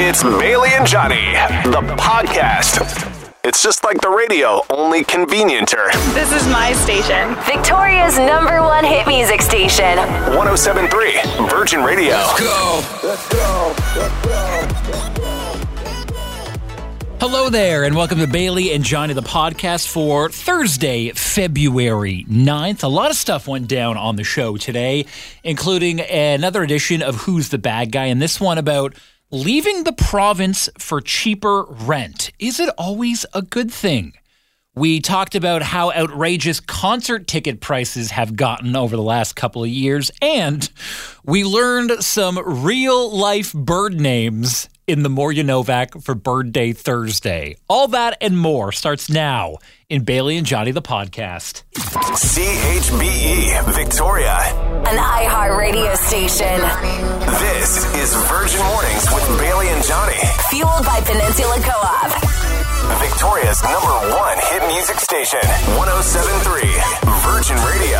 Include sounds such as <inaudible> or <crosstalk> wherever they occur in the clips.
It's Bailey and Johnny, the podcast. It's just like the radio, only convenienter. This is my station. Victoria's number one hit music station. 1073 Virgin Radio. Let's go. Let's go. Let's go. Hello there, and welcome to Bailey and Johnny, the podcast for Thursday, February 9th. A lot of stuff went down on the show today, including another edition of Who's the Bad Guy, and this one about leaving the province for cheaper rent. Is it always a good thing? We talked about how outrageous concert ticket prices have gotten over the last couple of years, and we learned some real life bird names in the More You Novak for Bird Day Thursday. All that and more starts now in Bailey and Johnny the podcast. CHBE Victoria. An iHeart radio station. This is Virgin Mornings with Bailey and Johnny. Fueled by Peninsula Co op. Victoria's number one hit music station. 1073 Virgin Radio.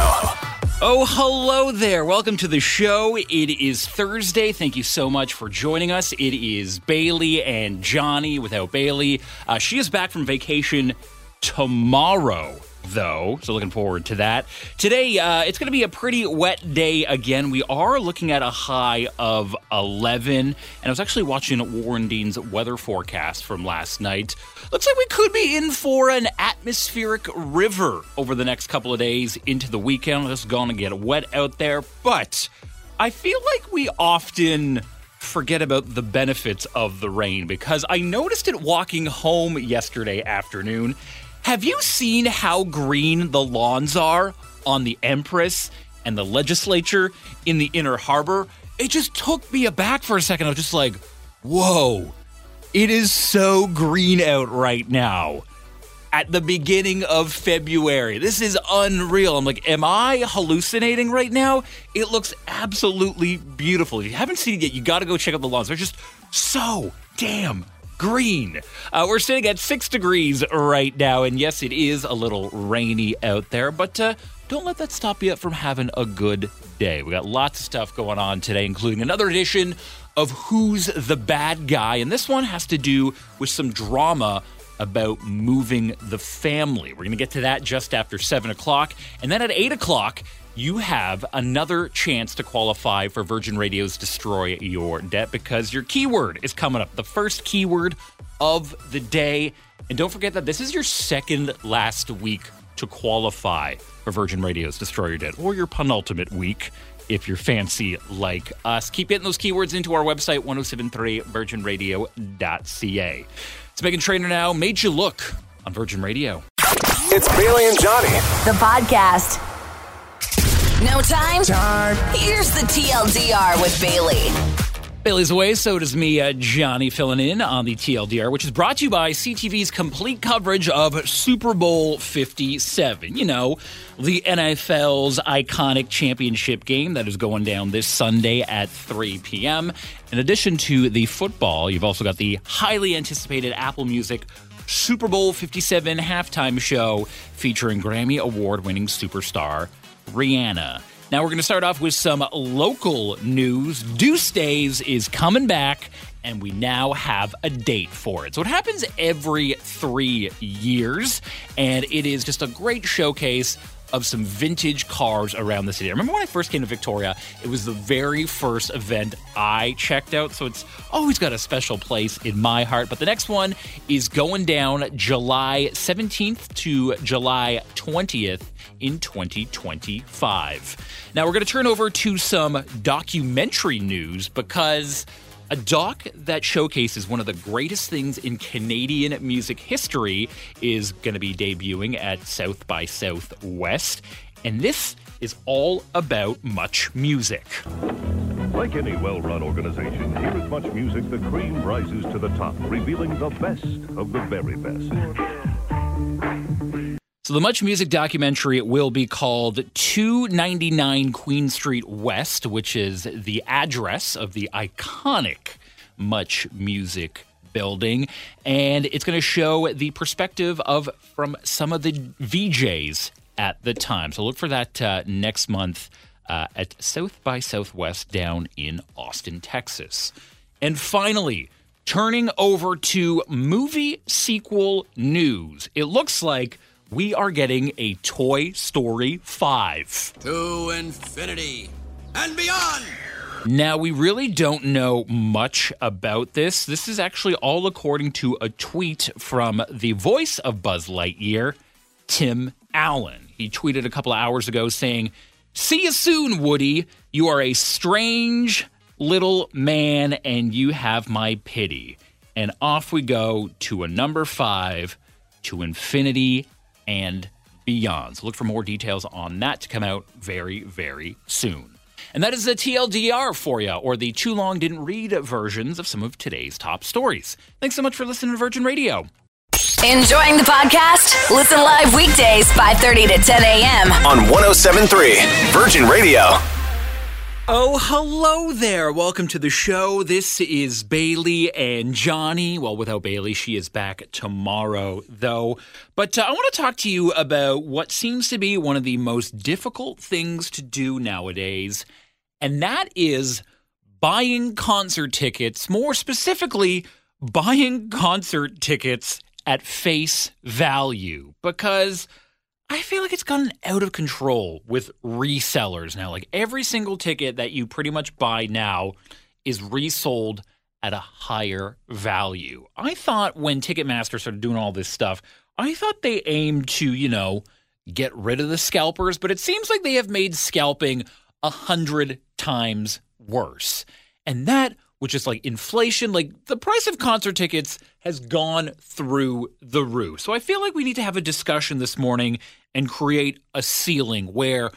Oh, hello there. Welcome to the show. It is Thursday. Thank you so much for joining us. It is Bailey and Johnny without Bailey. Uh, she is back from vacation tomorrow though. So looking forward to that. Today, uh, it's going to be a pretty wet day again. We are looking at a high of 11. And I was actually watching Warren Dean's weather forecast from last night. Looks like we could be in for an atmospheric river over the next couple of days into the weekend. It's going to get wet out there. But I feel like we often forget about the benefits of the rain because I noticed it walking home yesterday afternoon have you seen how green the lawns are on the Empress and the legislature in the Inner Harbor? It just took me aback for a second. I was just like, whoa, it is so green out right now at the beginning of February. This is unreal. I'm like, am I hallucinating right now? It looks absolutely beautiful. If you haven't seen it yet, you got to go check out the lawns. They're just so damn green. Uh, we're sitting at six degrees right now, and yes, it is a little rainy out there, but uh, don't let that stop you from having a good day. We got lots of stuff going on today, including another edition of Who's the Bad Guy, and this one has to do with some drama about moving the family. We're going to get to that just after 7 o'clock. And then at 8 o'clock, you have another chance to qualify for Virgin Radio's Destroy Your Debt because your keyword is coming up. The first keyword of the day. And don't forget that this is your second last week to qualify for Virgin Radio's Destroy Your Debt or your penultimate week if you're fancy like us. Keep getting those keywords into our website, 1073virginradio.ca. It's Meghan Trainor now. Made you look on Virgin Radio. It's Bailey and Johnny. The podcast. No time? Time. Here's the TLDR with Bailey. Bailey's away, so does me, uh, Johnny, filling in on the TLDR, which is brought to you by CTV's complete coverage of Super Bowl 57. You know, the NFL's iconic championship game that is going down this Sunday at 3 p.m. In addition to the football, you've also got the highly anticipated Apple Music Super Bowl 57 halftime show featuring Grammy Award winning superstar Rihanna. Now we're going to start off with some local news. Deuce Days is coming back, and we now have a date for it. So it happens every three years, and it is just a great showcase of some vintage cars around the city. I remember when I first came to Victoria, it was the very first event I checked out, so it's always got a special place in my heart. But the next one is going down July 17th to July 20th in 2025. Now we're going to turn over to some documentary news because a doc that showcases one of the greatest things in Canadian music history is going to be debuting at South by Southwest. And this is all about Much Music. Like any well run organization, here at Much Music, the cream rises to the top, revealing the best of the very best. So the Much Music documentary will be called 299 Queen Street West, which is the address of the iconic Much Music building, and it's going to show the perspective of from some of the VJs at the time. So look for that uh, next month uh, at South by Southwest down in Austin, Texas. And finally, turning over to movie sequel news. It looks like we are getting a Toy Story 5. To infinity and beyond! Now, we really don't know much about this. This is actually all according to a tweet from the voice of Buzz Lightyear, Tim Allen. He tweeted a couple of hours ago saying, See you soon, Woody. You are a strange little man and you have my pity. And off we go to a number five, to infinity and beyond. So look for more details on that to come out very, very soon. And that is the TLDR for you, or the too long didn't read versions of some of today's top stories. Thanks so much for listening to Virgin Radio. Enjoying the podcast? Listen live weekdays 5:30 to 10 a.m. on 1073 Virgin Radio. Oh, hello there. Welcome to the show. This is Bailey and Johnny. Well, without Bailey, she is back tomorrow, though. But uh, I want to talk to you about what seems to be one of the most difficult things to do nowadays, and that is buying concert tickets, more specifically, buying concert tickets at face value. Because I feel like it's gotten out of control with resellers now. Like every single ticket that you pretty much buy now is resold at a higher value. I thought when Ticketmaster started doing all this stuff, I thought they aimed to, you know, get rid of the scalpers, but it seems like they have made scalping a hundred times worse. And that which is like inflation, like the price of concert tickets has gone through the roof. So I feel like we need to have a discussion this morning and create a ceiling where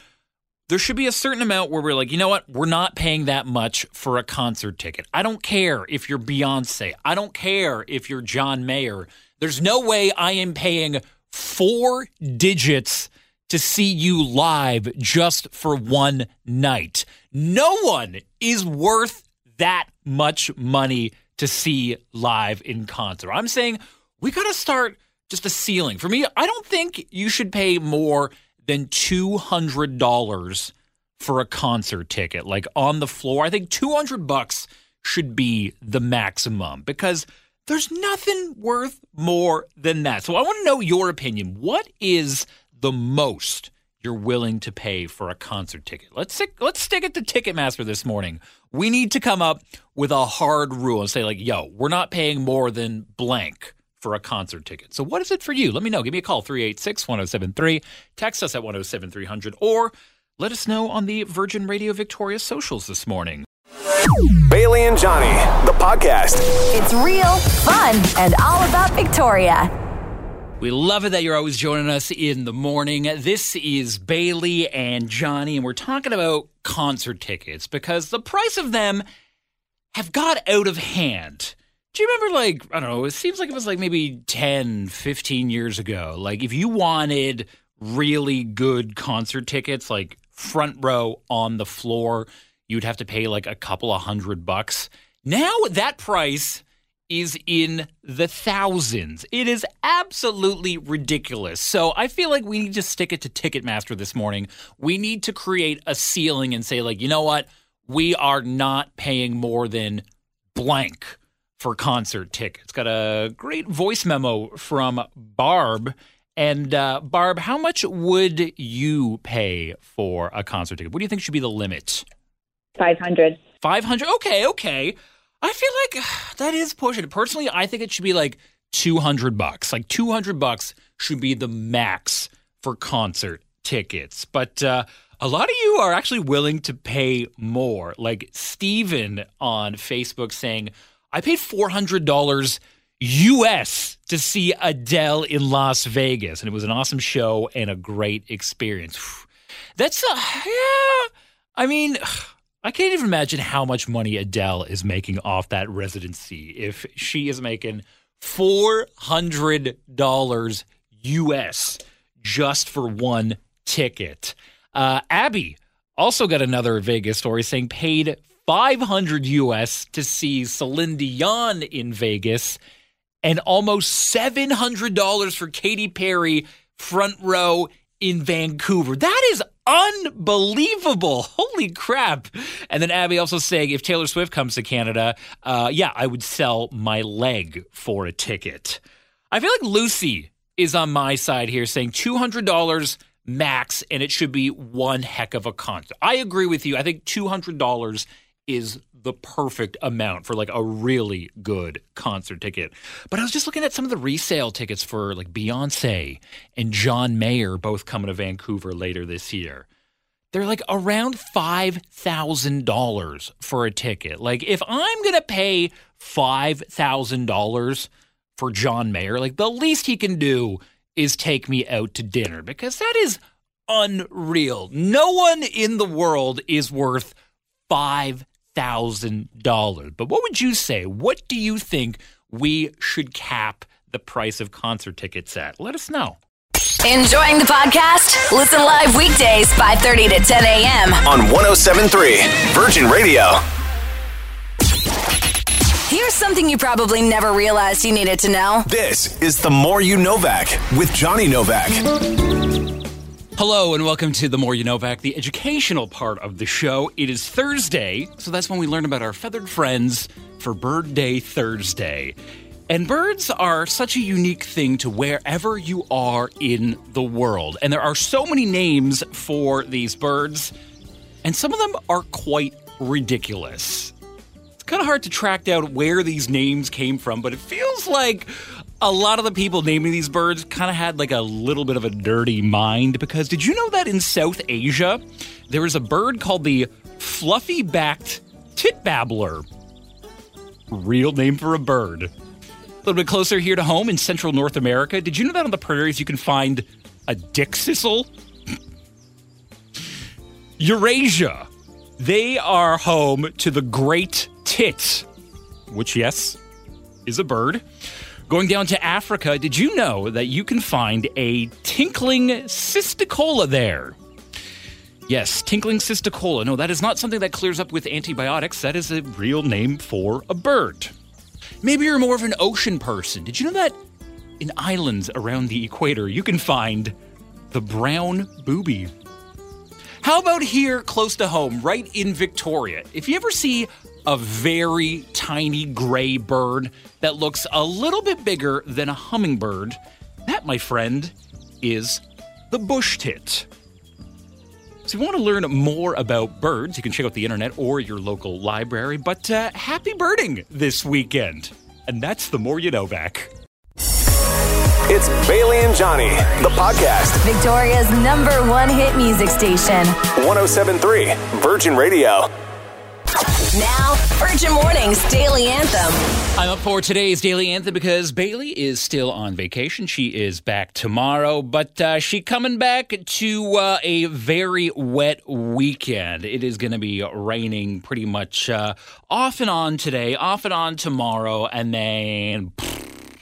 there should be a certain amount where we're like, you know what? We're not paying that much for a concert ticket. I don't care if you're Beyonce. I don't care if you're John Mayer. There's no way I am paying four digits to see you live just for one night. No one is worth that much money to see live in concert. I'm saying we got to start just a ceiling. For me, I don't think you should pay more than $200 for a concert ticket like on the floor. I think 200 bucks should be the maximum because there's nothing worth more than that. So I want to know your opinion. What is the most you're willing to pay for a concert ticket? Let's stick, let's stick it to Ticketmaster this morning. We need to come up with a hard rule and say like, "Yo, we're not paying more than blank." For a concert ticket. So, what is it for you? Let me know. Give me a call, 386 1073. Text us at 107300 or let us know on the Virgin Radio Victoria socials this morning. Bailey and Johnny, the podcast. It's real, fun, and all about Victoria. We love it that you're always joining us in the morning. This is Bailey and Johnny, and we're talking about concert tickets because the price of them have got out of hand. Do you remember, like, I don't know, it seems like it was like maybe 10, 15 years ago. Like, if you wanted really good concert tickets, like front row on the floor, you'd have to pay like a couple of hundred bucks. Now that price is in the thousands. It is absolutely ridiculous. So I feel like we need to stick it to Ticketmaster this morning. We need to create a ceiling and say, like, you know what? We are not paying more than blank for concert tickets. Got a great voice memo from Barb. And uh, Barb, how much would you pay for a concert ticket? What do you think should be the limit? 500. 500 okay okay i feel like <sighs> that is pushing. Personally i think it should be like 200 bucks. Like 200 bucks should be the max for concert tickets. But uh, a lot of you are actually willing to pay more. Like steven on facebook saying i paid $400 us to see adele in las vegas. And it was an awesome show and a great experience. <sighs> That's uh, yeah i mean <sighs> I can't even imagine how much money Adele is making off that residency if she is making $400 US just for one ticket. Uh, Abby also got another Vegas story saying paid 500 US to see Celine Dion in Vegas and almost $700 for Katy Perry front row in Vancouver. That is unbelievable. <laughs> Holy crap. And then Abby also saying if Taylor Swift comes to Canada, uh, yeah, I would sell my leg for a ticket. I feel like Lucy is on my side here saying $200 max and it should be one heck of a concert. I agree with you. I think $200 is the perfect amount for like a really good concert ticket. But I was just looking at some of the resale tickets for like Beyonce and John Mayer both coming to Vancouver later this year. They're like around $5,000 for a ticket. Like if I'm going to pay $5,000 for John Mayer, like the least he can do is take me out to dinner because that is unreal. No one in the world is worth five thousand dollars. But what would you say? What do you think we should cap the price of concert tickets at? Let us know. Enjoying the podcast? Listen live weekdays 5:30 to 10 a.m. on 1073 Virgin Radio. Here's something you probably never realized you needed to know. This is the More You Novak with Johnny Novak. Hello and welcome to the More You Novak, the educational part of the show. It is Thursday, so that's when we learn about our feathered friends for Bird Day Thursday. And birds are such a unique thing to wherever you are in the world. And there are so many names for these birds, and some of them are quite ridiculous. It's kind of hard to track down where these names came from, but it feels like a lot of the people naming these birds kind of had like a little bit of a dirty mind because did you know that in South Asia there is a bird called the fluffy backed tit babbler? Real name for a bird. A little bit closer here to home in central North America. Did you know that on the prairies you can find a dickcissel? <laughs> Eurasia. They are home to the great tit, which, yes, is a bird. Going down to Africa, did you know that you can find a tinkling cisticola there? Yes, tinkling cisticola. No, that is not something that clears up with antibiotics. That is a real name for a bird. Maybe you're more of an ocean person. Did you know that in islands around the equator, you can find the brown booby? How about here close to home, right in Victoria? If you ever see a very tiny gray bird that looks a little bit bigger than a hummingbird. That, my friend, is the bushtit. So, if you want to learn more about birds, you can check out the internet or your local library. But uh, happy birding this weekend. And that's the more you Novak. It's Bailey and Johnny, the podcast. Victoria's number one hit music station. 1073 Virgin Radio. Now, Virgin Mornings Daily Anthem. I'm up for today's Daily Anthem because Bailey is still on vacation. She is back tomorrow, but uh, she coming back to uh, a very wet weekend. It is going to be raining pretty much uh, off and on today, off and on tomorrow, and then pff,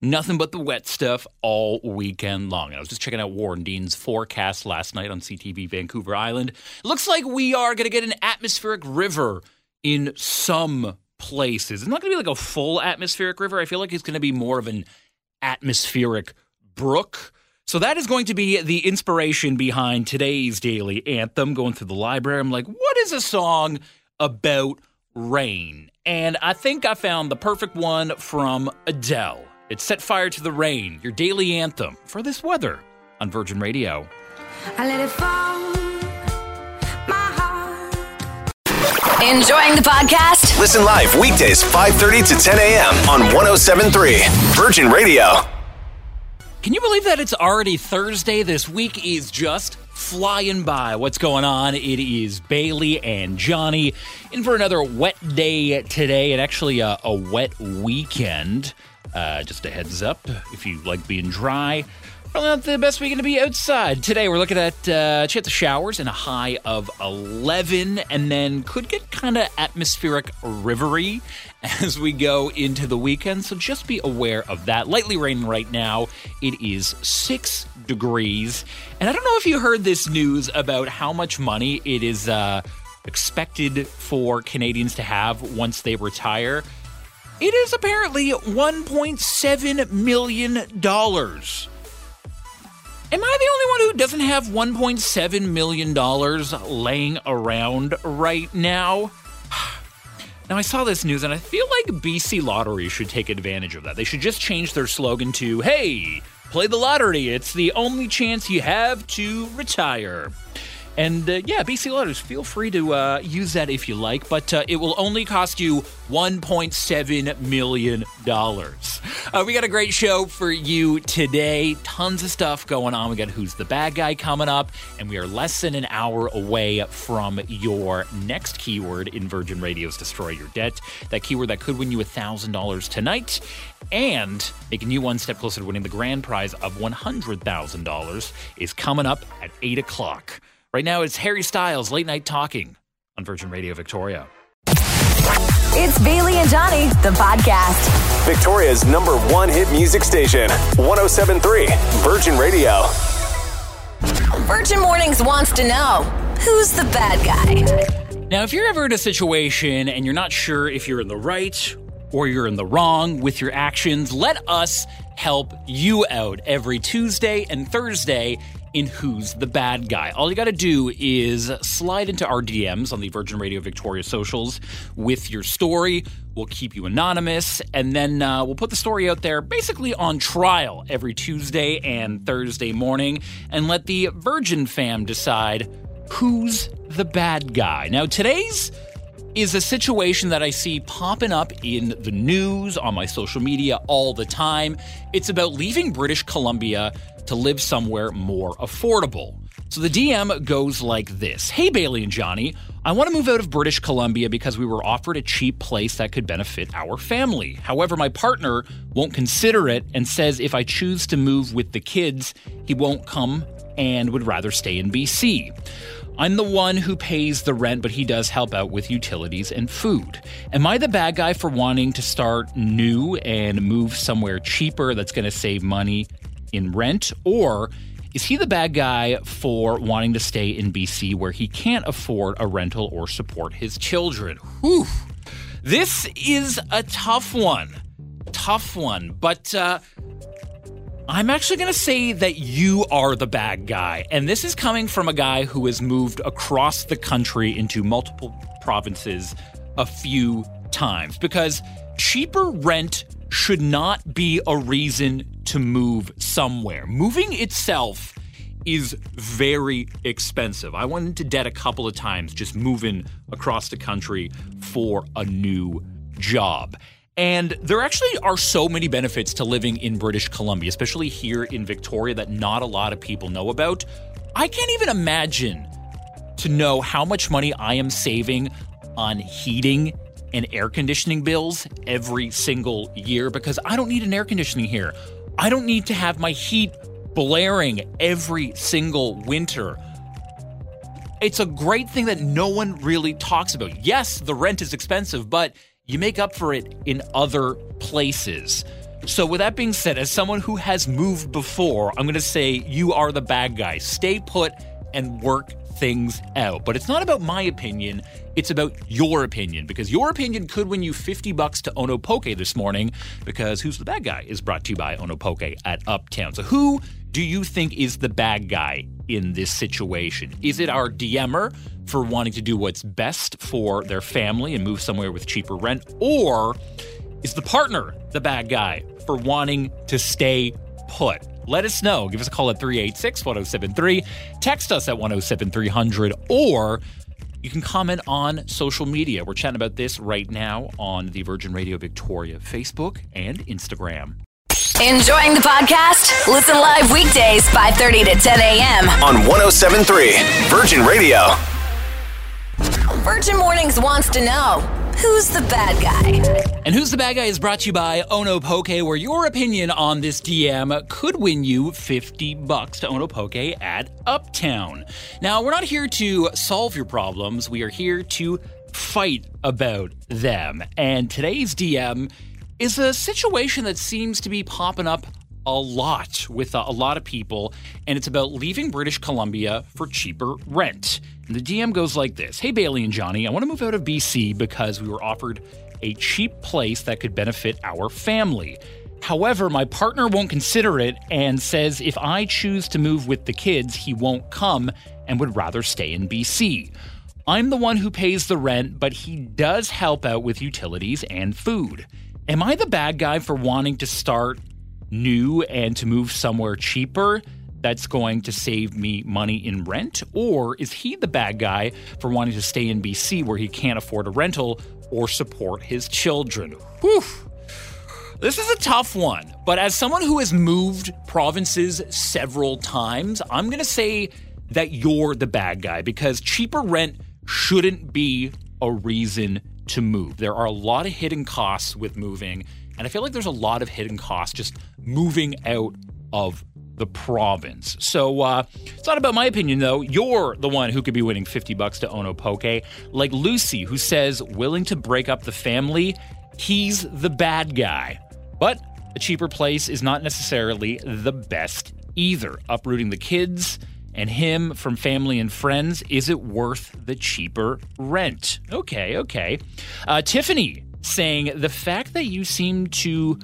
nothing but the wet stuff all weekend long. And I was just checking out Warren Dean's forecast last night on CTV Vancouver Island. Looks like we are going to get an atmospheric river in some places. It's not going to be like a full atmospheric river. I feel like it's going to be more of an atmospheric brook. So that is going to be the inspiration behind today's daily anthem. Going through the library, I'm like, what is a song about rain? And I think I found the perfect one from Adele. It set fire to the rain, your daily anthem for this weather on Virgin Radio. I let it fall. Enjoying the podcast? Listen live weekdays 5:30 to 10 a.m. on 1073 Virgin Radio. Can you believe that it's already Thursday? This week is just flying by. What's going on? It is Bailey and Johnny in for another wet day today, and actually a, a wet weekend. Uh, just a heads up if you like being dry. Probably not the best weekend to be outside. Today we're looking at uh, chance of showers and a high of 11, and then could get kind of atmospheric rivery <laughs> as we go into the weekend. So just be aware of that. Lightly raining right now. It is six degrees, and I don't know if you heard this news about how much money it is uh, expected for Canadians to have once they retire. It is apparently $1.7 million. Am I the only one who doesn't have $1.7 million laying around right now? <sighs> Now, I saw this news and I feel like BC Lottery should take advantage of that. They should just change their slogan to, hey, play the lottery. It's the only chance you have to retire. And uh, yeah, BC Lotteries, feel free to uh, use that if you like, but uh, it will only cost you $1.7 million. Uh, we got a great show for you today. Tons of stuff going on. We got Who's the Bad Guy coming up, and we are less than an hour away from your next keyword in Virgin Radio's Destroy Your Debt. That keyword that could win you $1,000 tonight and making you one step closer to winning the grand prize of $100,000 is coming up at 8 o'clock. Right now, it's Harry Styles, Late Night Talking on Virgin Radio Victoria. It's Bailey and Johnny, the podcast. Victoria's number one hit music station, 1073 Virgin Radio. Virgin Mornings wants to know who's the bad guy? Now, if you're ever in a situation and you're not sure if you're in the right or you're in the wrong with your actions, let us help you out every Tuesday and Thursday in Who's the Bad Guy. All you got to do is slide into our DMs on the Virgin Radio Victoria socials with your story. We'll keep you anonymous, and then uh, we'll put the story out there basically on trial every Tuesday and Thursday morning and let the Virgin fam decide who's the bad guy. Now, today's is a situation that I see popping up in the news, on my social media all the time. It's about leaving British Columbia to live somewhere more affordable. So the DM goes like this Hey, Bailey and Johnny, I want to move out of British Columbia because we were offered a cheap place that could benefit our family. However, my partner won't consider it and says if I choose to move with the kids, he won't come and would rather stay in BC. I'm the one who pays the rent, but he does help out with utilities and food. Am I the bad guy for wanting to start new and move somewhere cheaper that's going to save money in rent? Or is he the bad guy for wanting to stay in BC where he can't afford a rental or support his children? Whew. This is a tough one. Tough one. But, uh, I'm actually going to say that you are the bad guy. And this is coming from a guy who has moved across the country into multiple provinces a few times because cheaper rent should not be a reason to move somewhere. Moving itself is very expensive. I went into debt a couple of times just moving across the country for a new job. And there actually are so many benefits to living in British Columbia, especially here in Victoria, that not a lot of people know about. I can't even imagine to know how much money I am saving on heating and air conditioning bills every single year because I don't need an air conditioning here. I don't need to have my heat blaring every single winter. It's a great thing that no one really talks about. Yes, the rent is expensive, but you make up for it in other places. So, with that being said, as someone who has moved before, I'm going to say you are the bad guy. Stay put and work things out. But it's not about my opinion, it's about your opinion because your opinion could win you 50 bucks to Onopoke this morning because Who's the Bad Guy is brought to you by Onopoke at Uptown. So, who do you think is the bad guy in this situation? Is it our DMer for wanting to do what's best for their family and move somewhere with cheaper rent? Or is the partner the bad guy for wanting to stay put? Let us know. Give us a call at 386 1073. Text us at 107300 or you can comment on social media. We're chatting about this right now on the Virgin Radio Victoria Facebook and Instagram. Enjoying the podcast? Listen live weekdays 5:30 to 10 a.m. On 1073 Virgin Radio. Virgin Mornings wants to know who's the bad guy. And Who's the Bad Guy is brought to you by Onopoke, where your opinion on this DM could win you 50 bucks to Onopoke at Uptown. Now, we're not here to solve your problems, we are here to fight about them. And today's DM is a situation that seems to be popping up a lot with uh, a lot of people, and it's about leaving British Columbia for cheaper rent. And the DM goes like this Hey, Bailey and Johnny, I want to move out of BC because we were offered a cheap place that could benefit our family. However, my partner won't consider it and says if I choose to move with the kids, he won't come and would rather stay in BC. I'm the one who pays the rent, but he does help out with utilities and food. Am I the bad guy for wanting to start new and to move somewhere cheaper? That's going to save me money in rent? Or is he the bad guy for wanting to stay in BC where he can't afford a rental or support his children? Whew. This is a tough one, but as someone who has moved provinces several times, I'm going to say that you're the bad guy because cheaper rent shouldn't be a reason to move. There are a lot of hidden costs with moving, and I feel like there's a lot of hidden costs just moving out of the province. So uh, it's not about my opinion, though. You're the one who could be winning 50 bucks to Ono Poke. Like Lucy, who says, willing to break up the family, he's the bad guy. But a cheaper place is not necessarily the best either. Uprooting the kids and him from family and friends, is it worth the cheaper rent? Okay, okay. Uh, Tiffany saying the fact that you seem to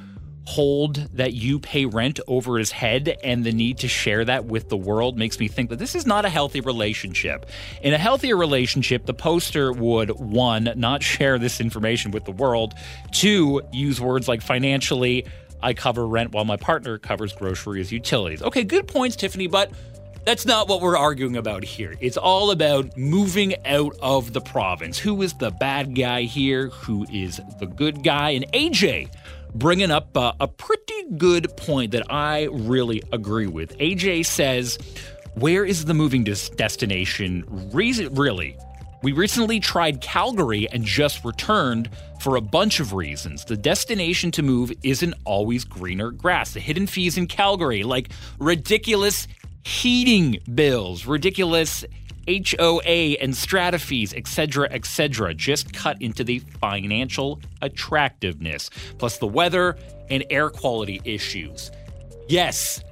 hold that you pay rent over his head and the need to share that with the world makes me think that this is not a healthy relationship. In a healthier relationship, the poster would one, not share this information with the world, two, use words like financially, I cover rent while my partner covers groceries, utilities. Okay, good points, Tiffany, but that's not what we're arguing about here. It's all about moving out of the province. Who is the bad guy here? Who is the good guy? And AJ bringing up uh, a pretty good point that I really agree with. AJ says, Where is the moving des- destination? Really? We recently tried Calgary and just returned for a bunch of reasons. The destination to move isn't always greener grass. The hidden fees in Calgary, like ridiculous heating bills, ridiculous HOA and strata fees, etc., etc., just cut into the financial attractiveness, plus the weather and air quality issues. Yes,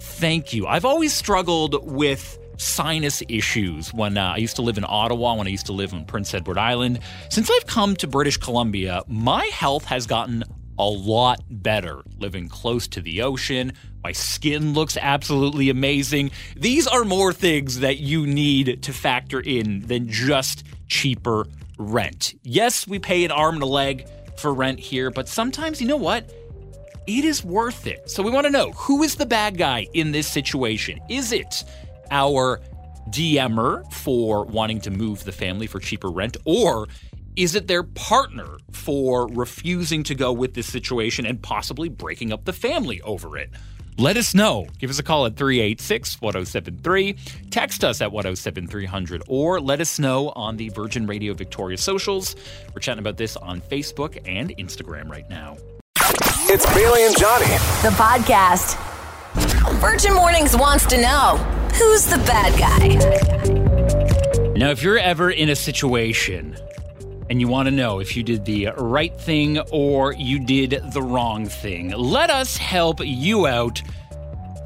thank you. I've always struggled with sinus issues when uh, I used to live in Ottawa, when I used to live in Prince Edward Island. Since I've come to British Columbia, my health has gotten a lot better living close to the ocean. My skin looks absolutely amazing. These are more things that you need to factor in than just cheaper rent. Yes, we pay an arm and a leg for rent here, but sometimes, you know what? It is worth it. So we want to know who is the bad guy in this situation? Is it our DMer for wanting to move the family for cheaper rent, or is it their partner for refusing to go with this situation and possibly breaking up the family over it? Let us know. Give us a call at 386 1073. Text us at 107300 or let us know on the Virgin Radio Victoria socials. We're chatting about this on Facebook and Instagram right now. It's Bailey and Johnny. The podcast. Virgin Mornings wants to know who's the bad guy? Now, if you're ever in a situation and you want to know if you did the right thing or you did the wrong thing, let us help you out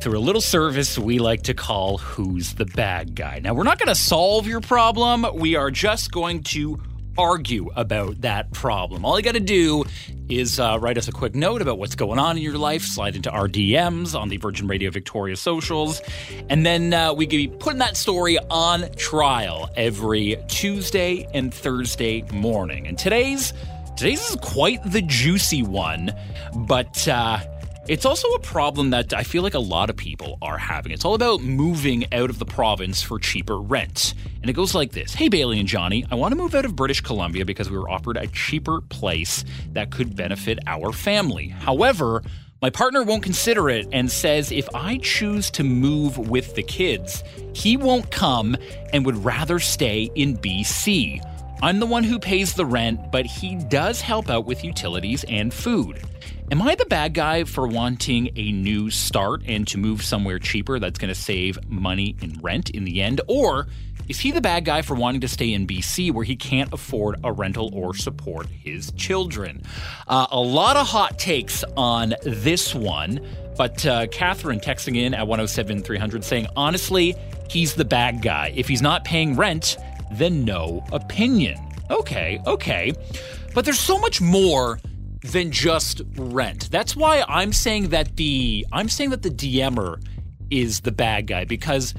through a little service we like to call Who's the Bad Guy. Now, we're not going to solve your problem, we are just going to argue about that problem. All you got to do is uh, write us a quick note about what's going on in your life, slide into our DMs on the Virgin Radio Victoria socials, and then uh, we could be putting that story on trial every Tuesday and Thursday morning. And today's today's is quite the juicy one, but. Uh, it's also a problem that I feel like a lot of people are having. It's all about moving out of the province for cheaper rent. And it goes like this Hey, Bailey and Johnny, I want to move out of British Columbia because we were offered a cheaper place that could benefit our family. However, my partner won't consider it and says if I choose to move with the kids, he won't come and would rather stay in BC. I'm the one who pays the rent, but he does help out with utilities and food. Am I the bad guy for wanting a new start and to move somewhere cheaper that's going to save money in rent in the end? Or is he the bad guy for wanting to stay in BC where he can't afford a rental or support his children? Uh, a lot of hot takes on this one, but uh, Catherine texting in at 107 300 saying, honestly, he's the bad guy. If he's not paying rent, then no opinion. Okay, okay. But there's so much more than just rent. That's why I'm saying that the I'm saying that the DMer is the bad guy because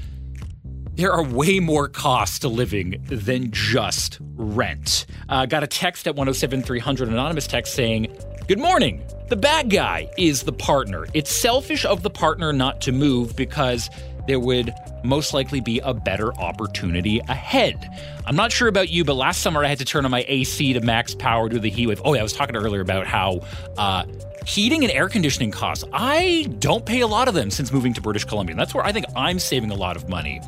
there are way more costs to living than just rent. Uh, got a text at 107300 anonymous text saying, Good morning. The bad guy is the partner. It's selfish of the partner not to move because there would most likely be a better opportunity ahead. I'm not sure about you, but last summer I had to turn on my AC to max power due to the heat wave. Oh, yeah, I was talking earlier about how uh, heating and air conditioning costs, I don't pay a lot of them since moving to British Columbia. That's where I think I'm saving a lot of money.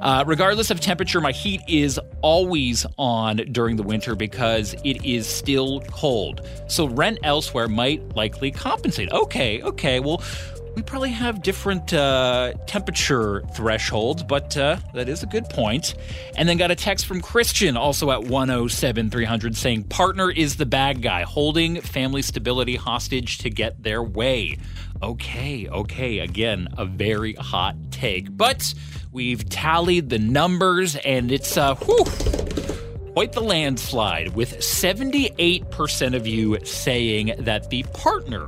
Uh, regardless of temperature, my heat is always on during the winter because it is still cold. So rent elsewhere might likely compensate. Okay, okay, well, we probably have different uh, temperature thresholds, but uh, that is a good point. And then got a text from Christian, also at 107 300, saying, Partner is the bad guy, holding family stability hostage to get their way. Okay, okay, again, a very hot take. But we've tallied the numbers, and it's, uh, whew, quite the landslide, with 78% of you saying that the partner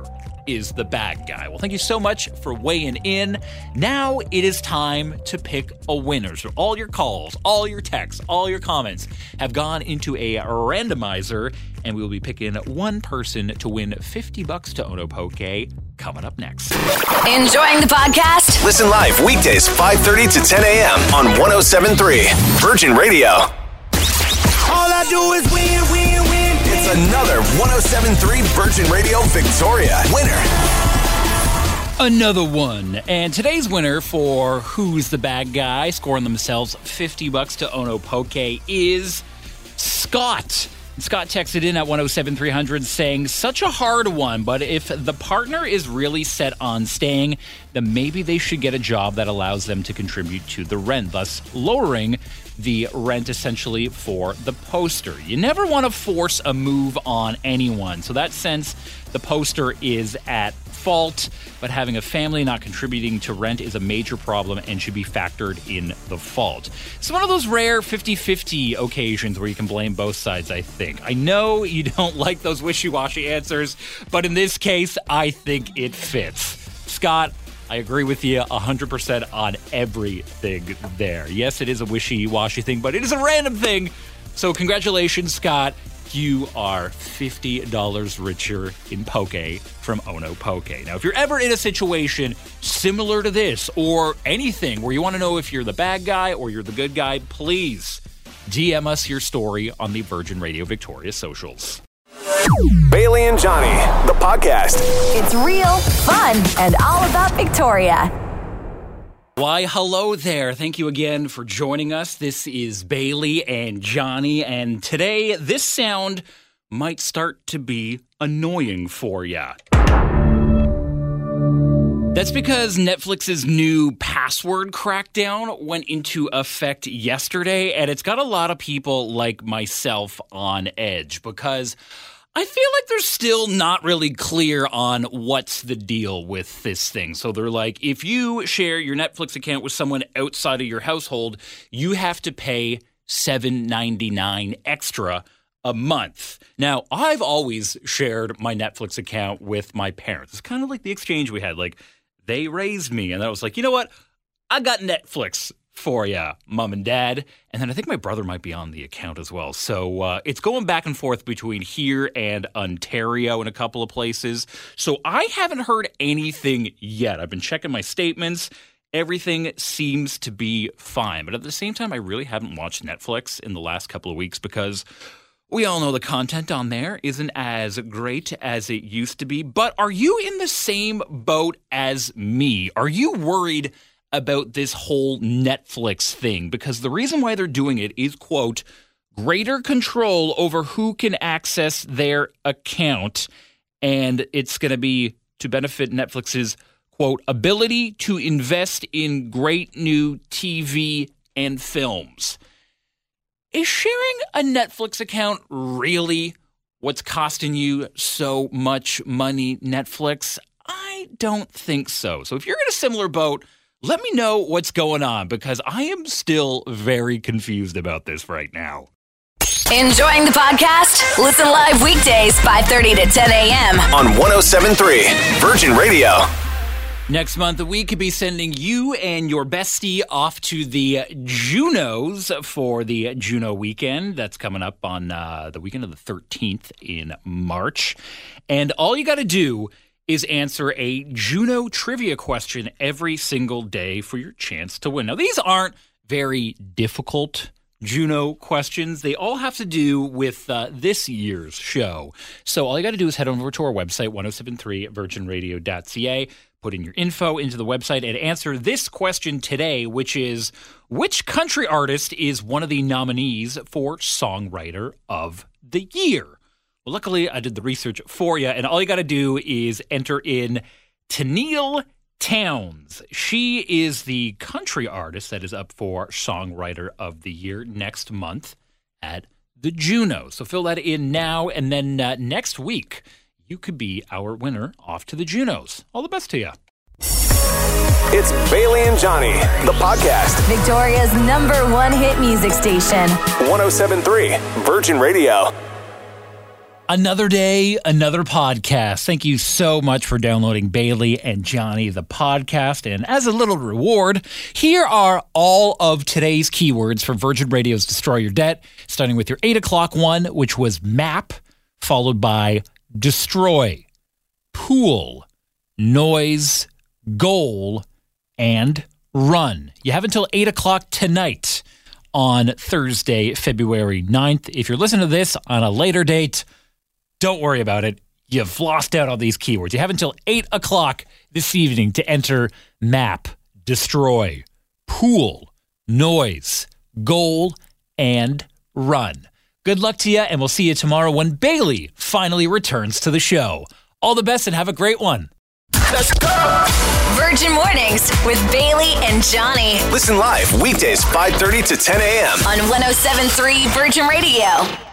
is the bad guy. Well, thank you so much for weighing in. Now it is time to pick a winner. So all your calls, all your texts, all your comments have gone into a randomizer, and we will be picking one person to win 50 bucks to Onopoke coming up next. Enjoying the podcast? Listen live weekdays 5:30 to 10 a.m. on 1073 Virgin Radio. All I do is win, win, win. Another 1073 Virgin Radio Victoria winner. Another one. And today's winner for Who's the Bad Guy, scoring themselves 50 bucks to Ono Poke, is Scott. Scott texted in at 107 300 saying, Such a hard one, but if the partner is really set on staying, then maybe they should get a job that allows them to contribute to the rent, thus lowering the rent essentially for the poster. You never want to force a move on anyone. So, that sense, the poster is at fault, but having a family not contributing to rent is a major problem and should be factored in the fault. It's one of those rare 50 50 occasions where you can blame both sides, I think. I know you don't <laughs> like those wishy washy answers, but in this case, I think it fits. Scott, I agree with you 100% on everything there. Yes, it is a wishy washy thing, but it is a random thing. So, congratulations, Scott. You are $50 richer in Poke from Ono Poke. Now, if you're ever in a situation similar to this or anything where you want to know if you're the bad guy or you're the good guy, please DM us your story on the Virgin Radio Victoria socials. Bailey and Johnny, the podcast. It's real, fun, and all about Victoria. Why, hello there. Thank you again for joining us. This is Bailey and Johnny, and today this sound might start to be annoying for you. That's because Netflix's new password crackdown went into effect yesterday, and it's got a lot of people like myself on edge because I feel like they're still not really clear on what's the deal with this thing. So they're like, if you share your Netflix account with someone outside of your household, you have to pay $7.99 extra a month. Now, I've always shared my Netflix account with my parents. It's kind of like the exchange we had. Like, they raised me, and I was like, you know what? I got Netflix for you, mom and dad. And then I think my brother might be on the account as well. So uh, it's going back and forth between here and Ontario in a couple of places. So I haven't heard anything yet. I've been checking my statements. Everything seems to be fine. But at the same time, I really haven't watched Netflix in the last couple of weeks because we all know the content on there isn't as great as it used to be. But are you in the same boat as me? Are you worried about this whole Netflix thing? Because the reason why they're doing it is, quote, greater control over who can access their account. And it's going to be to benefit Netflix's, quote, ability to invest in great new TV and films. Is sharing a Netflix account really what's costing you so much money, Netflix? I don't think so. So if you're in a similar boat, let me know what's going on because I am still very confused about this right now. Enjoying the podcast? Listen live weekdays 5:30 to 10 a.m. On 1073 Virgin Radio. Next month, we could be sending you and your bestie off to the Junos for the Juno weekend. That's coming up on uh, the weekend of the 13th in March. And all you got to do is answer a Juno trivia question every single day for your chance to win. Now, these aren't very difficult Juno questions. They all have to do with uh, this year's show. So all you got to do is head over to our website, 1073virginradio.ca, put in your info into the website, and answer this question today, which is Which country artist is one of the nominees for Songwriter of the Year? Well, luckily, I did the research for you, and all you got to do is enter in Tenille Townes. She is the country artist that is up for Songwriter of the Year next month at the Juno. So fill that in now, and then uh, next week, you could be our winner off to the Junos. All the best to you. It's Bailey and Johnny, the podcast. Victoria's number one hit music station. 1073 Virgin Radio. Another day, another podcast. Thank you so much for downloading Bailey and Johnny, the podcast. And as a little reward, here are all of today's keywords for Virgin Radio's Destroy Your Debt, starting with your 8 o'clock one, which was map, followed by destroy, pool, noise, goal, and run. You have until 8 o'clock tonight on Thursday, February 9th. If you're listening to this on a later date, don't worry about it. You've lost out on these keywords. You have until 8 o'clock this evening to enter map, destroy, pool, noise, goal, and run. Good luck to you, and we'll see you tomorrow when Bailey finally returns to the show. All the best and have a great one. Let's go! Virgin Mornings with Bailey and Johnny Listen live weekdays 5:30 to 10 a.m. on 1073 Virgin Radio.